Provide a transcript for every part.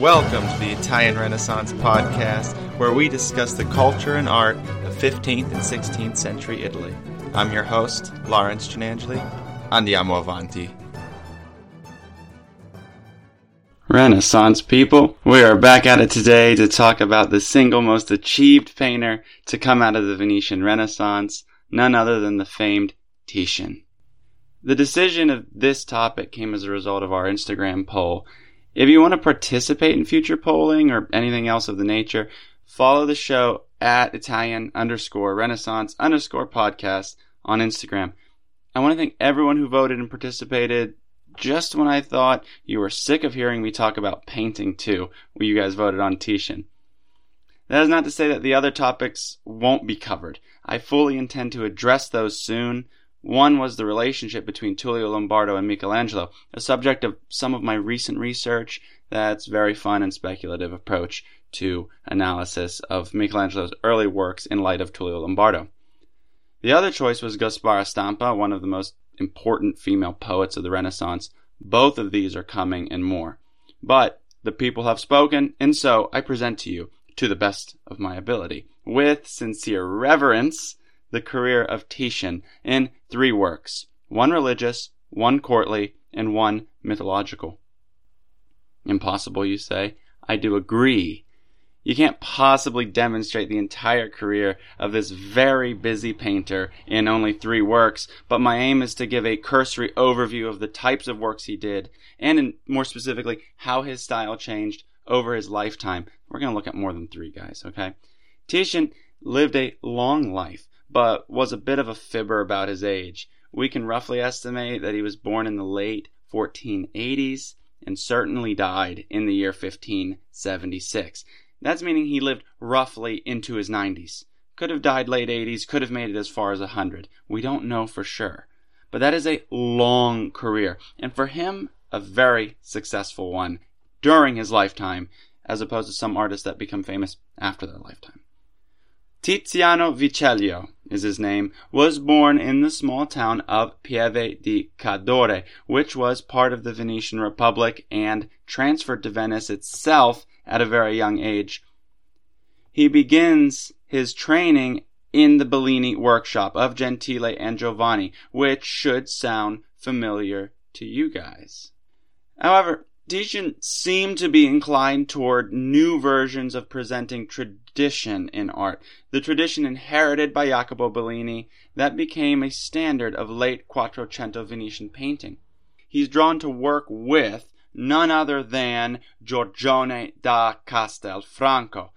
Welcome to the Italian Renaissance podcast, where we discuss the culture and art of 15th and 16th century Italy. I'm your host, Lawrence Gianangeli. Andiamo avanti. Renaissance people, we are back at it today to talk about the single most achieved painter to come out of the Venetian Renaissance, none other than the famed Titian. The decision of this topic came as a result of our Instagram poll. If you want to participate in future polling or anything else of the nature, follow the show at Italian underscore Renaissance underscore podcast on Instagram. I want to thank everyone who voted and participated. Just when I thought you were sick of hearing me talk about painting too, you guys voted on Titian. That is not to say that the other topics won't be covered. I fully intend to address those soon. One was the relationship between Tullio Lombardo and Michelangelo, a subject of some of my recent research that's very fun and speculative approach to analysis of Michelangelo's early works in light of Tullio Lombardo. The other choice was Gaspara Stampa, one of the most important female poets of the Renaissance. Both of these are coming and more. But the people have spoken, and so I present to you, to the best of my ability, with sincere reverence, the career of Titian in three works one religious, one courtly, and one mythological. Impossible, you say? I do agree. You can't possibly demonstrate the entire career of this very busy painter in only three works, but my aim is to give a cursory overview of the types of works he did, and in, more specifically, how his style changed over his lifetime. We're going to look at more than three guys, okay? Titian lived a long life, but was a bit of a fibber about his age. We can roughly estimate that he was born in the late 1480s and certainly died in the year 1576. That's meaning he lived roughly into his 90s. Could have died late 80s, could have made it as far as 100. We don't know for sure. But that is a long career, and for him, a very successful one during his lifetime, as opposed to some artists that become famous after their lifetime. Tiziano Vecellio is his name, was born in the small town of Pieve di Cadore, which was part of the Venetian Republic and transferred to Venice itself at a very young age. He begins his training in the Bellini workshop of Gentile and Giovanni, which should sound familiar to you guys. However, Titian seemed to be inclined toward new versions of presenting tradition in art, the tradition inherited by Jacopo Bellini that became a standard of late Quattrocento Venetian painting. He's drawn to work with none other than Giorgione da Castelfranco.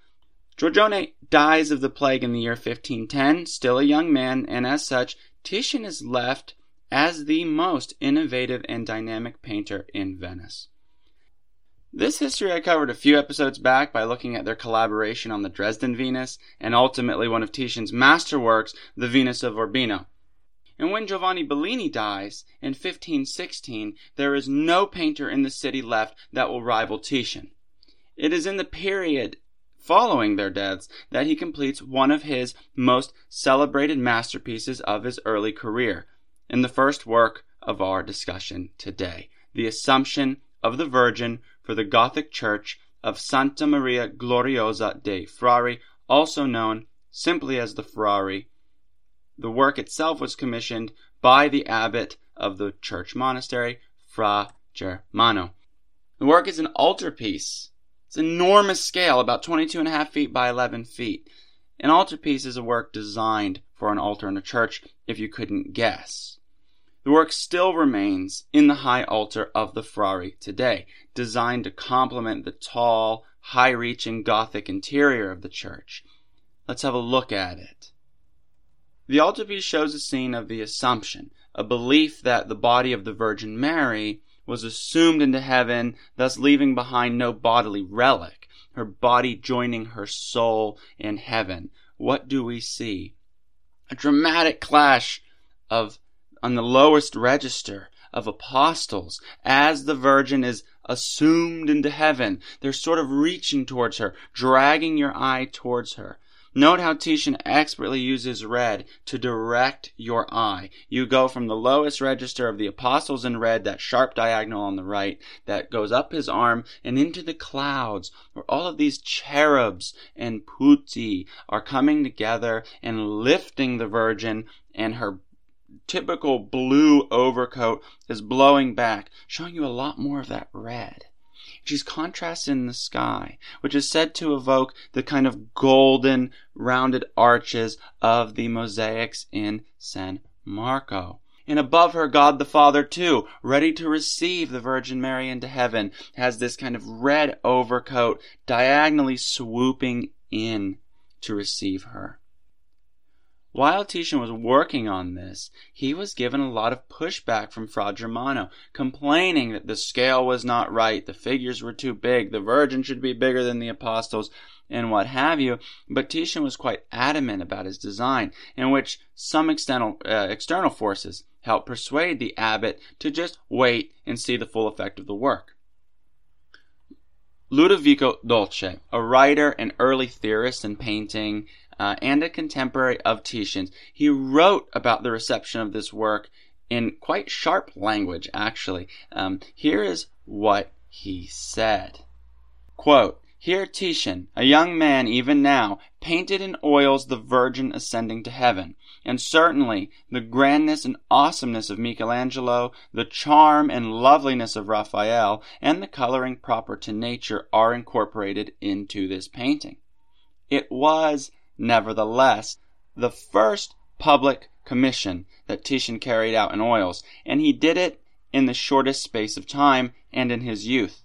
Giorgione dies of the plague in the year 1510, still a young man, and as such, Titian is left as the most innovative and dynamic painter in Venice. This history I covered a few episodes back by looking at their collaboration on the Dresden Venus and ultimately one of Titian's masterworks, the Venus of Urbino. And when Giovanni Bellini dies in 1516, there is no painter in the city left that will rival Titian. It is in the period following their deaths that he completes one of his most celebrated masterpieces of his early career, in the first work of our discussion today, The Assumption of the Virgin for the Gothic church of Santa Maria Gloriosa dei Frari, also known simply as the Frari. The work itself was commissioned by the abbot of the church monastery, Fra Germano. The work is an altarpiece. It's enormous scale, about 22 and a half feet by 11 feet. An altarpiece is a work designed for an altar in a church, if you couldn't guess. The work still remains in the high altar of the Frari today, designed to complement the tall, high reaching Gothic interior of the church. Let's have a look at it. The altarpiece shows a scene of the Assumption, a belief that the body of the Virgin Mary was assumed into heaven, thus leaving behind no bodily relic, her body joining her soul in heaven. What do we see? A dramatic clash of on the lowest register of apostles as the Virgin is assumed into heaven. They're sort of reaching towards her, dragging your eye towards her. Note how Titian expertly uses red to direct your eye. You go from the lowest register of the apostles in red, that sharp diagonal on the right, that goes up his arm, and into the clouds, where all of these cherubs and putti are coming together and lifting the Virgin, and her typical blue overcoat is blowing back, showing you a lot more of that red. She's contrasted in the sky, which is said to evoke the kind of golden, rounded arches of the mosaics in San Marco. And above her, God the Father, too, ready to receive the Virgin Mary into heaven, has this kind of red overcoat diagonally swooping in to receive her. While Titian was working on this, he was given a lot of pushback from Fra Germano, complaining that the scale was not right, the figures were too big, the Virgin should be bigger than the apostles, and what have you. But Titian was quite adamant about his design, in which some external, uh, external forces helped persuade the abbot to just wait and see the full effect of the work. Ludovico Dolce, a writer and early theorist in painting, uh, and a contemporary of Titian's. He wrote about the reception of this work in quite sharp language, actually. Um, here is what he said. Quote, here Titian, a young man even now, painted in oils the Virgin ascending to heaven. And certainly the grandness and awesomeness of Michelangelo, the charm and loveliness of Raphael, and the coloring proper to nature are incorporated into this painting. It was nevertheless, the first public commission that Titian carried out in oils, and he did it in the shortest space of time and in his youth.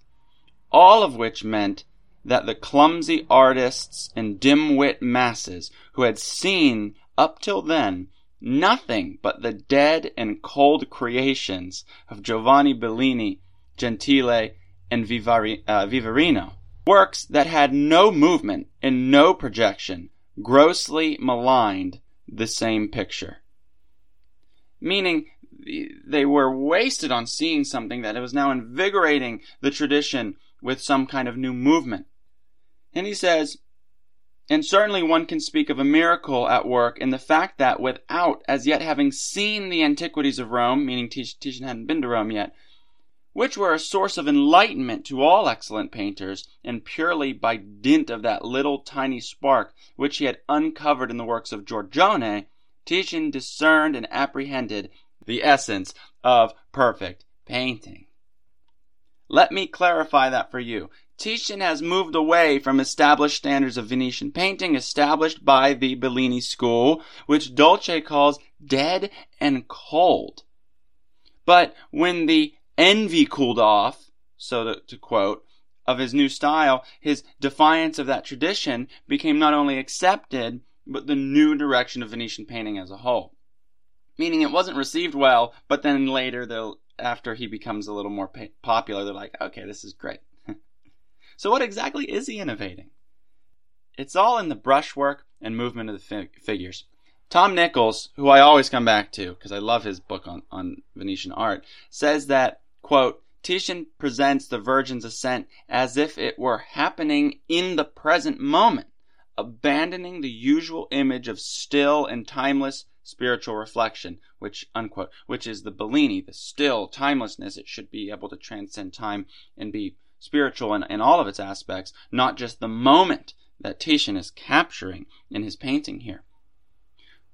All of which meant that the clumsy artists and dim-wit masses who had seen up till then nothing but the dead and cold creations of Giovanni Bellini, Gentile, and Vivari, uh, Vivarino, works that had no movement and no projection, grossly maligned the same picture. Meaning, they were wasted on seeing something that was now invigorating the tradition with some kind of new movement. And he says, and certainly one can speak of a miracle at work in the fact that without as yet having seen the antiquities of Rome, meaning Titian hadn't been to Rome yet, which were a source of enlightenment to all excellent painters, and purely by dint of that little tiny spark which he had uncovered in the works of Giorgione, Titian discerned and apprehended the essence of perfect painting. Let me clarify that for you. Titian has moved away from established standards of Venetian painting established by the Bellini school, which Dolce calls dead and cold. But when the envy cooled off, so to, to quote, of his new style, his defiance of that tradition became not only accepted, but the new direction of Venetian painting as a whole. Meaning it wasn't received well, but then later, after he becomes a little more popular, they're like, okay, this is great. so what exactly is he innovating? It's all in the brushwork and movement of the fig- figures. Tom Nichols, who I always come back to because I love his book on, on Venetian art, says that Quote, Titian presents the Virgin's ascent as if it were happening in the present moment, abandoning the usual image of still and timeless spiritual reflection, which unquote, which is the Bellini, the still timelessness. It should be able to transcend time and be spiritual in, in all of its aspects, not just the moment that Titian is capturing in his painting here.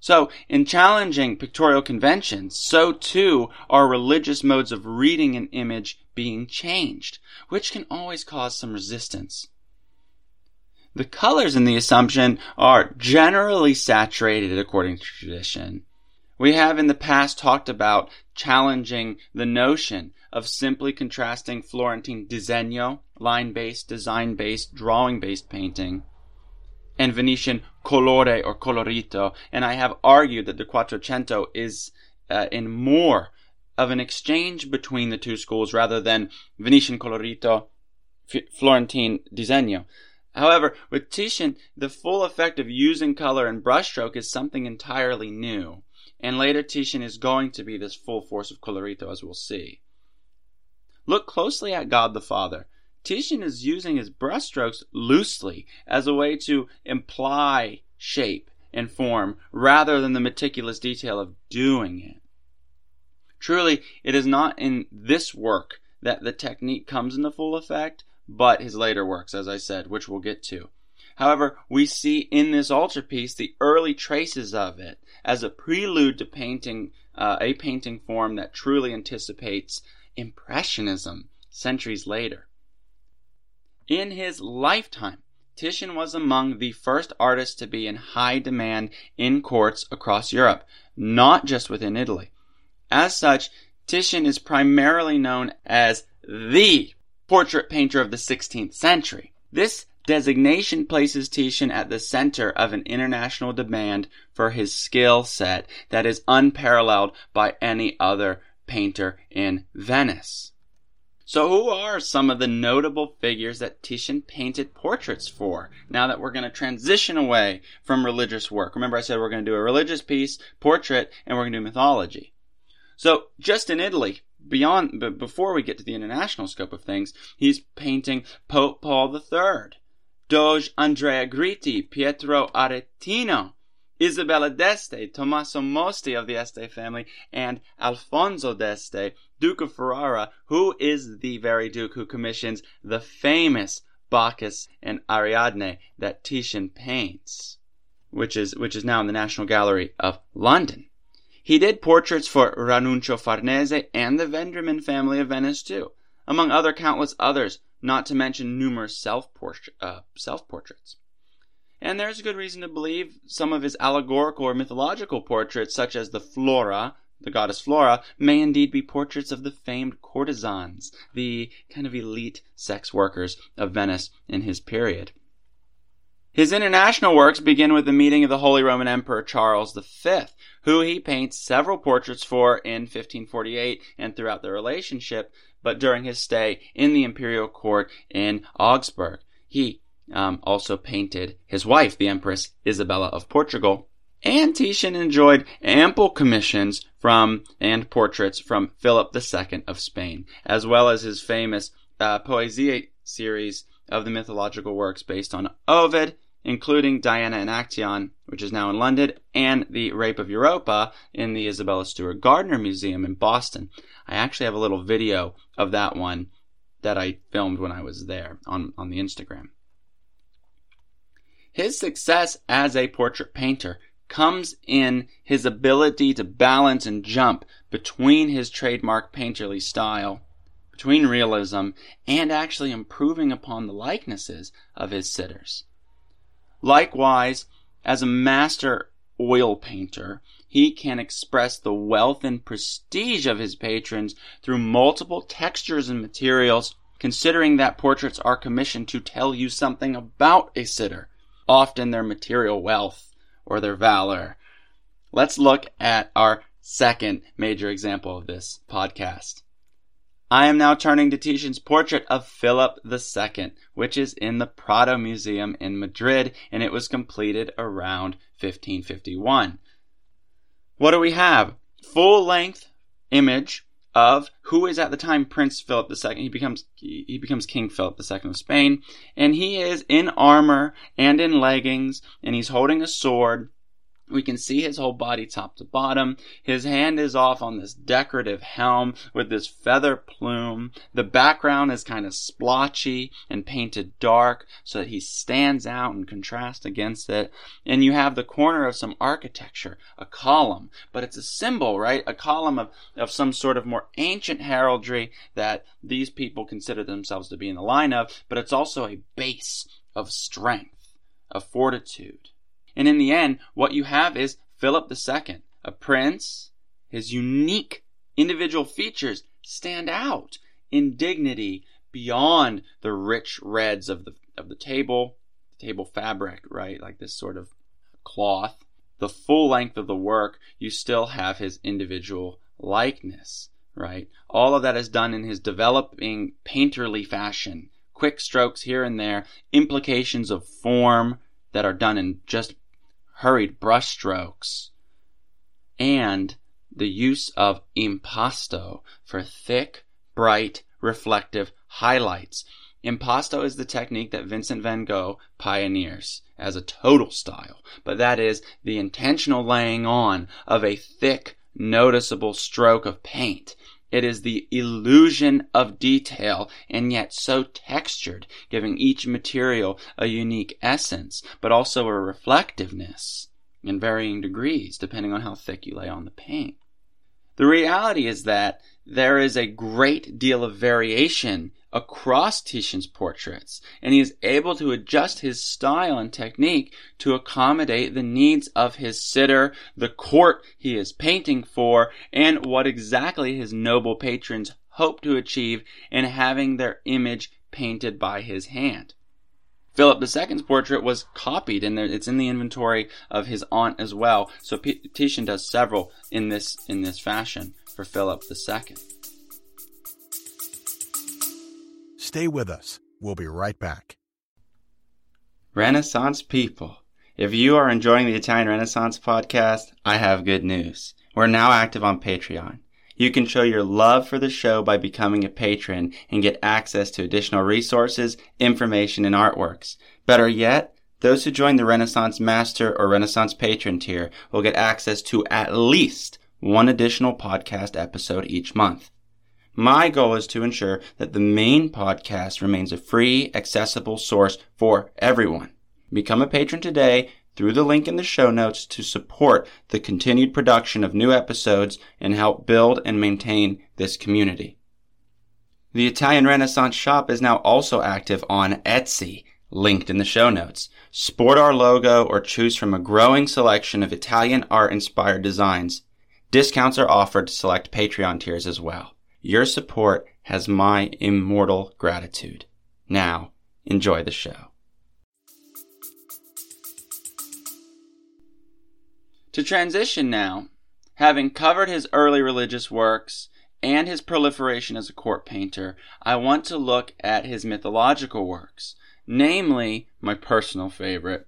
So, in challenging pictorial conventions, so too are religious modes of reading an image being changed, which can always cause some resistance. The colors in the Assumption are generally saturated according to tradition. We have in the past talked about challenging the notion of simply contrasting Florentine disegno, line based, design based, drawing based painting, and Venetian colore or colorito, and I have argued that the Quattrocento is uh, in more of an exchange between the two schools rather than Venetian colorito, F- Florentine disegno. However, with Titian, the full effect of using color and brushstroke is something entirely new, and later Titian is going to be this full force of colorito, as we'll see. Look closely at God the Father. Titian is using his brushstrokes loosely as a way to imply shape and form rather than the meticulous detail of doing it. Truly, it is not in this work that the technique comes into full effect, but his later works, as I said, which we'll get to. However, we see in this altarpiece the early traces of it as a prelude to painting uh, a painting form that truly anticipates Impressionism centuries later. In his lifetime, Titian was among the first artists to be in high demand in courts across Europe, not just within Italy. As such, Titian is primarily known as the portrait painter of the 16th century. This designation places Titian at the center of an international demand for his skill set that is unparalleled by any other painter in Venice. So, who are some of the notable figures that Titian painted portraits for? Now that we're going to transition away from religious work. Remember, I said we're going to do a religious piece, portrait, and we're going to do mythology. So, just in Italy, beyond, but before we get to the international scope of things, he's painting Pope Paul III, Doge Andrea Gritti, Pietro Aretino, Isabella d'Este, Tommaso Mosti of the Este family, and Alfonso d'Este, Duke of Ferrara, who is the very duke who commissions the famous Bacchus and Ariadne that Titian paints, which is which is now in the National Gallery of London. He did portraits for Ranuccio Farnese and the Vendramin family of Venice too, among other countless others, not to mention numerous self uh, self And there's good reason to believe some of his allegorical or mythological portraits, such as the Flora, the goddess Flora, may indeed be portraits of the famed courtesans, the kind of elite sex workers of Venice in his period. His international works begin with the meeting of the Holy Roman Emperor Charles V, who he paints several portraits for in 1548 and throughout their relationship, but during his stay in the imperial court in Augsburg. He um, also painted his wife, the Empress Isabella of Portugal. And Titian enjoyed ample commissions from and portraits from Philip II of Spain, as well as his famous uh, Poesie series of the mythological works based on Ovid, including Diana and Actaeon, which is now in London, and the Rape of Europa in the Isabella Stewart Gardner Museum in Boston. I actually have a little video of that one that I filmed when I was there on, on the Instagram. His success as a portrait painter comes in his ability to balance and jump between his trademark painterly style, between realism, and actually improving upon the likenesses of his sitters. Likewise, as a master oil painter, he can express the wealth and prestige of his patrons through multiple textures and materials, considering that portraits are commissioned to tell you something about a sitter often their material wealth or their valor. Let's look at our second major example of this podcast. I am now turning to Titian's portrait of Philip II, which is in the Prado Museum in Madrid, and it was completed around 1551. What do we have? Full length image of who is at the time Prince Philip II. He becomes he becomes King Philip II of Spain, and he is in armor and in leggings, and he's holding a sword, we can see his whole body top to bottom. His hand is off on this decorative helm with this feather plume. The background is kind of splotchy and painted dark so that he stands out and contrasts against it. And you have the corner of some architecture, a column, but it's a symbol, right? A column of, of some sort of more ancient heraldry that these people consider themselves to be in the line of, but it's also a base of strength, of fortitude. And in the end, what you have is Philip II, a prince. His unique individual features stand out in dignity beyond the rich reds of the of the table, table fabric, right? Like this sort of cloth. The full length of the work, you still have his individual likeness, right? All of that is done in his developing painterly fashion. Quick strokes here and there, implications of form that are done in just hurried brushstrokes, and the use of impasto for thick, bright, reflective highlights. Impasto is the technique that Vincent van Gogh pioneers as a total style, but that is the intentional laying on of a thick, noticeable stroke of paint. It is the illusion of detail and yet so textured, giving each material a unique essence, but also a reflectiveness in varying degrees depending on how thick you lay on the paint. The reality is that there is a great deal of variation across Titian's portraits, and he is able to adjust his style and technique to accommodate the needs of his sitter, the court he is painting for, and what exactly his noble patrons hope to achieve in having their image painted by his hand. Philip II's portrait was copied, and it's in the inventory of his aunt as well. So Titian does several in this in this fashion for Philip II. Stay with us. We'll be right back. Renaissance people, if you are enjoying the Italian Renaissance podcast, I have good news. We're now active on Patreon. You can show your love for the show by becoming a patron and get access to additional resources, information, and artworks. Better yet, those who join the Renaissance Master or Renaissance Patron tier will get access to at least one additional podcast episode each month. My goal is to ensure that the main podcast remains a free, accessible source for everyone. Become a patron today through the link in the show notes to support the continued production of new episodes and help build and maintain this community. The Italian Renaissance shop is now also active on Etsy, linked in the show notes. Sport our logo or choose from a growing selection of Italian art inspired designs. Discounts are offered to select Patreon tiers as well. Your support has my immortal gratitude. Now, enjoy the show. To transition now, having covered his early religious works and his proliferation as a court painter, I want to look at his mythological works, namely my personal favorite,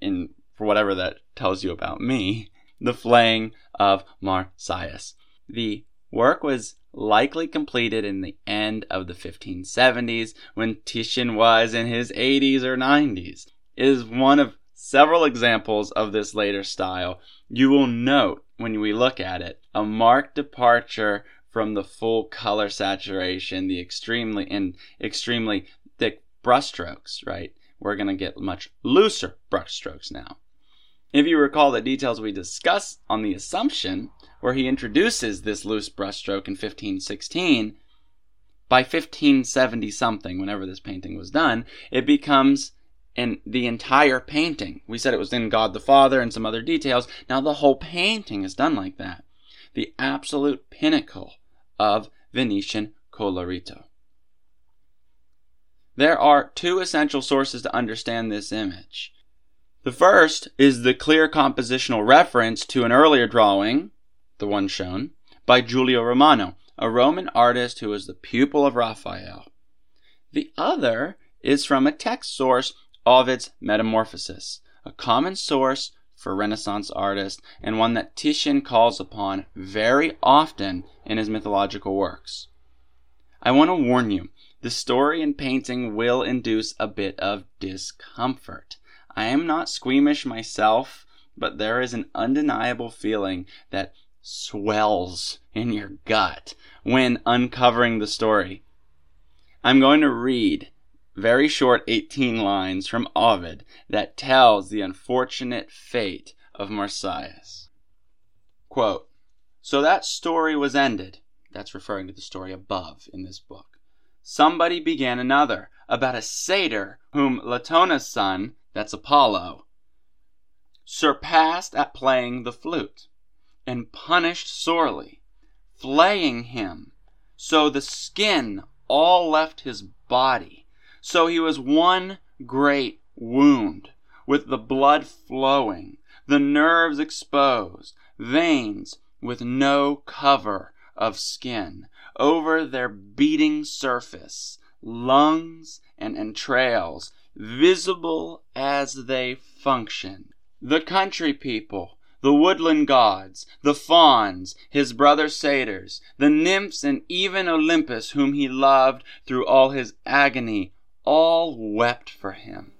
in for whatever that tells you about me, the flaying of Marsyas. The work was likely completed in the end of the 1570s when Titian was in his 80s or 90s. It is one of several examples of this later style. You will note when we look at it a marked departure from the full color saturation, the extremely and extremely thick brushstrokes, right? We're going to get much looser brushstrokes now. If you recall the details we discussed on the Assumption, where he introduces this loose brushstroke in 1516, by 1570 something, whenever this painting was done, it becomes in the entire painting. We said it was in God the Father and some other details. Now the whole painting is done like that. The absolute pinnacle of Venetian colorito. There are two essential sources to understand this image. The first is the clear compositional reference to an earlier drawing the one shown, by Giulio Romano, a Roman artist who was the pupil of Raphael. The other is from a text source, Ovid's Metamorphoses, a common source for Renaissance artists and one that Titian calls upon very often in his mythological works. I want to warn you, the story and painting will induce a bit of discomfort. I am not squeamish myself, but there is an undeniable feeling that swells in your gut when uncovering the story. I'm going to read very short 18 lines from Ovid that tells the unfortunate fate of Marsyas. Quote, so that story was ended. That's referring to the story above in this book. Somebody began another about a satyr whom Latona's son, that's Apollo, surpassed at playing the flute and punished sorely, flaying him, so the skin all left his body. So he was one great wound, with the blood flowing, the nerves exposed, veins with no cover of skin, over their beating surface, lungs and entrails visible as they function. The country people the woodland gods, the fauns, his brother satyrs, the nymphs, and even Olympus, whom he loved through all his agony, all wept for him.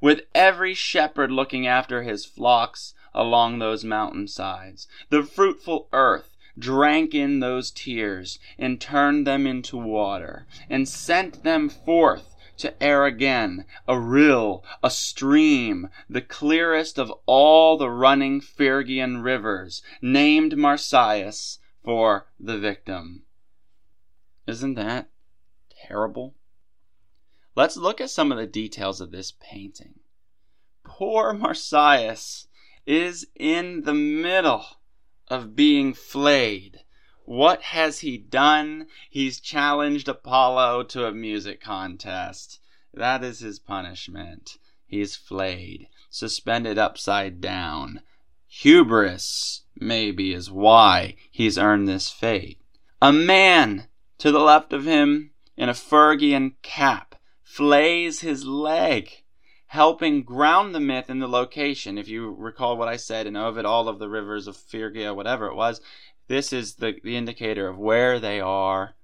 With every shepherd looking after his flocks along those mountain sides, the fruitful earth drank in those tears and turned them into water and sent them forth to air again, a rill, a stream, the clearest of all the running Phrygian rivers, named Marsyas for the victim. Isn't that terrible? Let's look at some of the details of this painting. Poor Marsyas is in the middle of being flayed what has he done? He's challenged Apollo to a music contest. That is his punishment. He's flayed, suspended upside down. Hubris, maybe, is why he's earned this fate. A man to the left of him in a Phrygian cap flays his leg, helping ground the myth in the location. If you recall what I said in Ovid, all of the rivers of Phrygia, whatever it was, this is the, the indicator of where they are.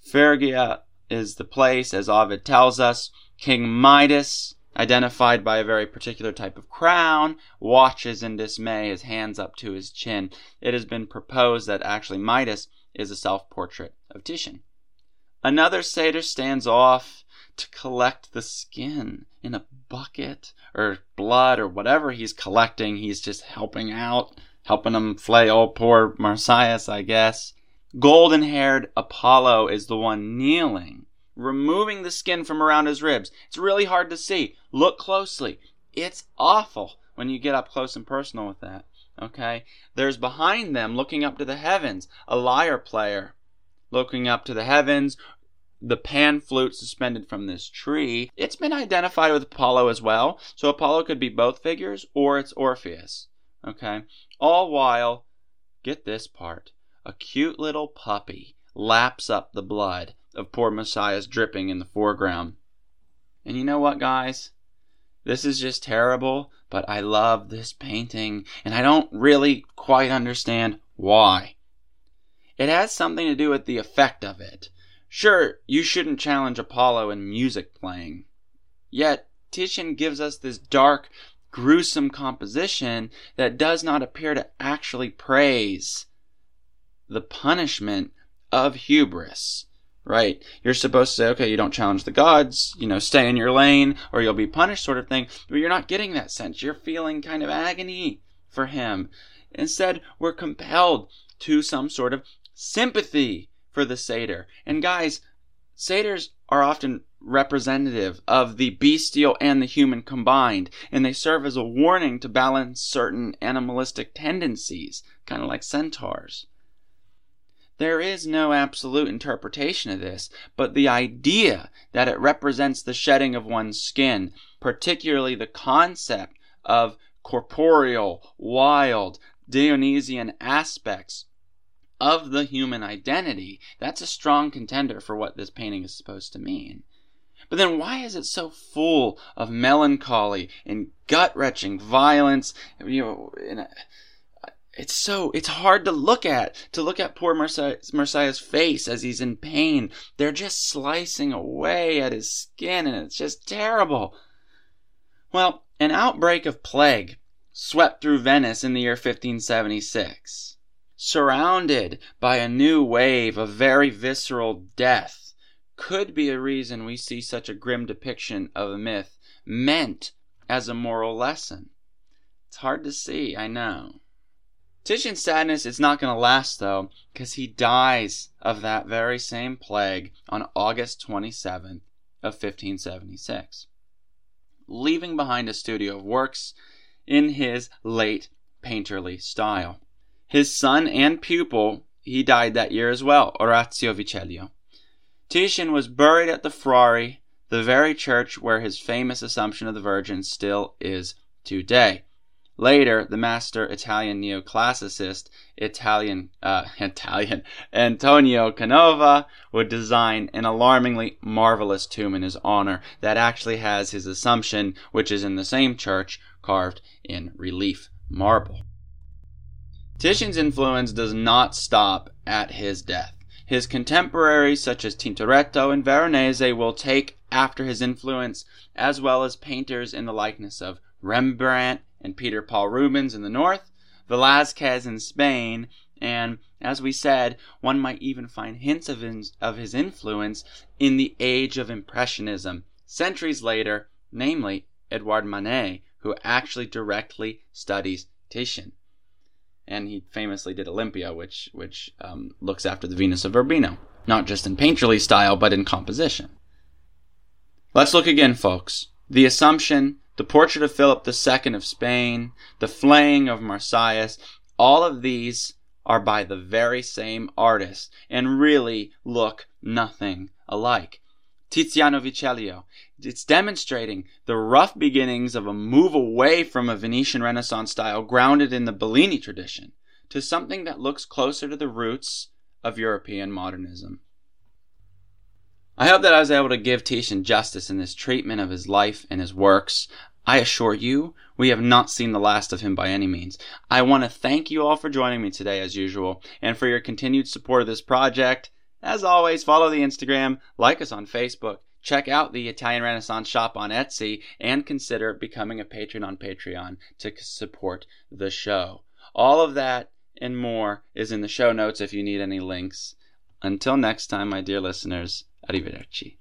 Phrygia is the place, as Ovid tells us. King Midas, identified by a very particular type of crown, watches in dismay, his hands up to his chin. It has been proposed that actually Midas is a self portrait of Titian. Another satyr stands off to collect the skin in a bucket or blood or whatever he's collecting. He's just helping out helping him flay old poor Marsyas, I guess. Golden haired Apollo is the one kneeling, removing the skin from around his ribs. It's really hard to see. Look closely. It's awful when you get up close and personal with that. Okay? There's behind them, looking up to the heavens, a lyre player looking up to the heavens, the pan flute suspended from this tree. It's been identified with Apollo as well. So Apollo could be both figures or it's Orpheus. Okay? All while, get this part, a cute little puppy laps up the blood of poor Marsyas dripping in the foreground. And you know what, guys? This is just terrible, but I love this painting, and I don't really quite understand why. It has something to do with the effect of it. Sure, you shouldn't challenge Apollo in music playing. Yet, Titian gives us this dark, gruesome composition that does not appear to actually praise the punishment of hubris. Right? You're supposed to say, okay, you don't challenge the gods, you know, stay in your lane or you'll be punished, sort of thing. But you're not getting that sense. You're feeling kind of agony for him. Instead, we're compelled to some sort of sympathy for the satyr. And guys, satyrs are often representative of the bestial and the human combined, and they serve as a warning to balance certain animalistic tendencies, kind of like centaurs. There is no absolute interpretation of this, but the idea that it represents the shedding of one's skin, particularly the concept of corporeal, wild, Dionysian aspects of the human identity, that's a strong contender for what this painting is supposed to mean. But then why is it so full of melancholy and gut wrenching violence? You know, a, uh, it's so it's hard to look at to look at poor Marsyas' face as he's in pain. They're just slicing away at his skin, and it's just terrible. Well, an outbreak of plague swept through Venice in the year 1576. Surrounded by a new wave of very visceral death, could be a reason we see such a grim depiction of a myth meant as a moral lesson. It's hard to see, I know. Titian's sadness is not going to last, though, because he dies of that very same plague on August 27th of 1576, leaving behind a studio of works in his late painterly style. His son and pupil, he died that year as well, Orazio Vecellio. Titian was buried at the Frari, the very church where his famous Assumption of the Virgin still is today. Later, the master Italian neoclassicist Italian uh, Italian Antonio Canova would design an alarmingly marvelous tomb in his honor that actually has his Assumption, which is in the same church, carved in relief marble. Titian's influence does not stop at his death. His contemporaries, such as Tintoretto and Veronese, will take after his influence, as well as painters in the likeness of Rembrandt and Peter Paul Rubens in the north, Velazquez in Spain, and, as we said, one might even find hints of his, of his influence in the age of Impressionism, centuries later, namely Edouard Manet, who actually directly studies Titian. And he famously did Olympia, which, which um, looks after the Venus of Urbino, not just in painterly style, but in composition. Let's look again, folks. The Assumption, the portrait of Philip II of Spain, the flaying of Marsyas, all of these are by the very same artist and really look nothing alike. Tiziano Vecellio. It's demonstrating the rough beginnings of a move away from a Venetian Renaissance style grounded in the Bellini tradition to something that looks closer to the roots of European modernism. I hope that I was able to give Titian justice in this treatment of his life and his works. I assure you, we have not seen the last of him by any means. I want to thank you all for joining me today, as usual, and for your continued support of this project. As always, follow the Instagram, like us on Facebook, check out the Italian Renaissance shop on Etsy, and consider becoming a patron on Patreon to support the show. All of that and more is in the show notes if you need any links. Until next time, my dear listeners, arrivederci.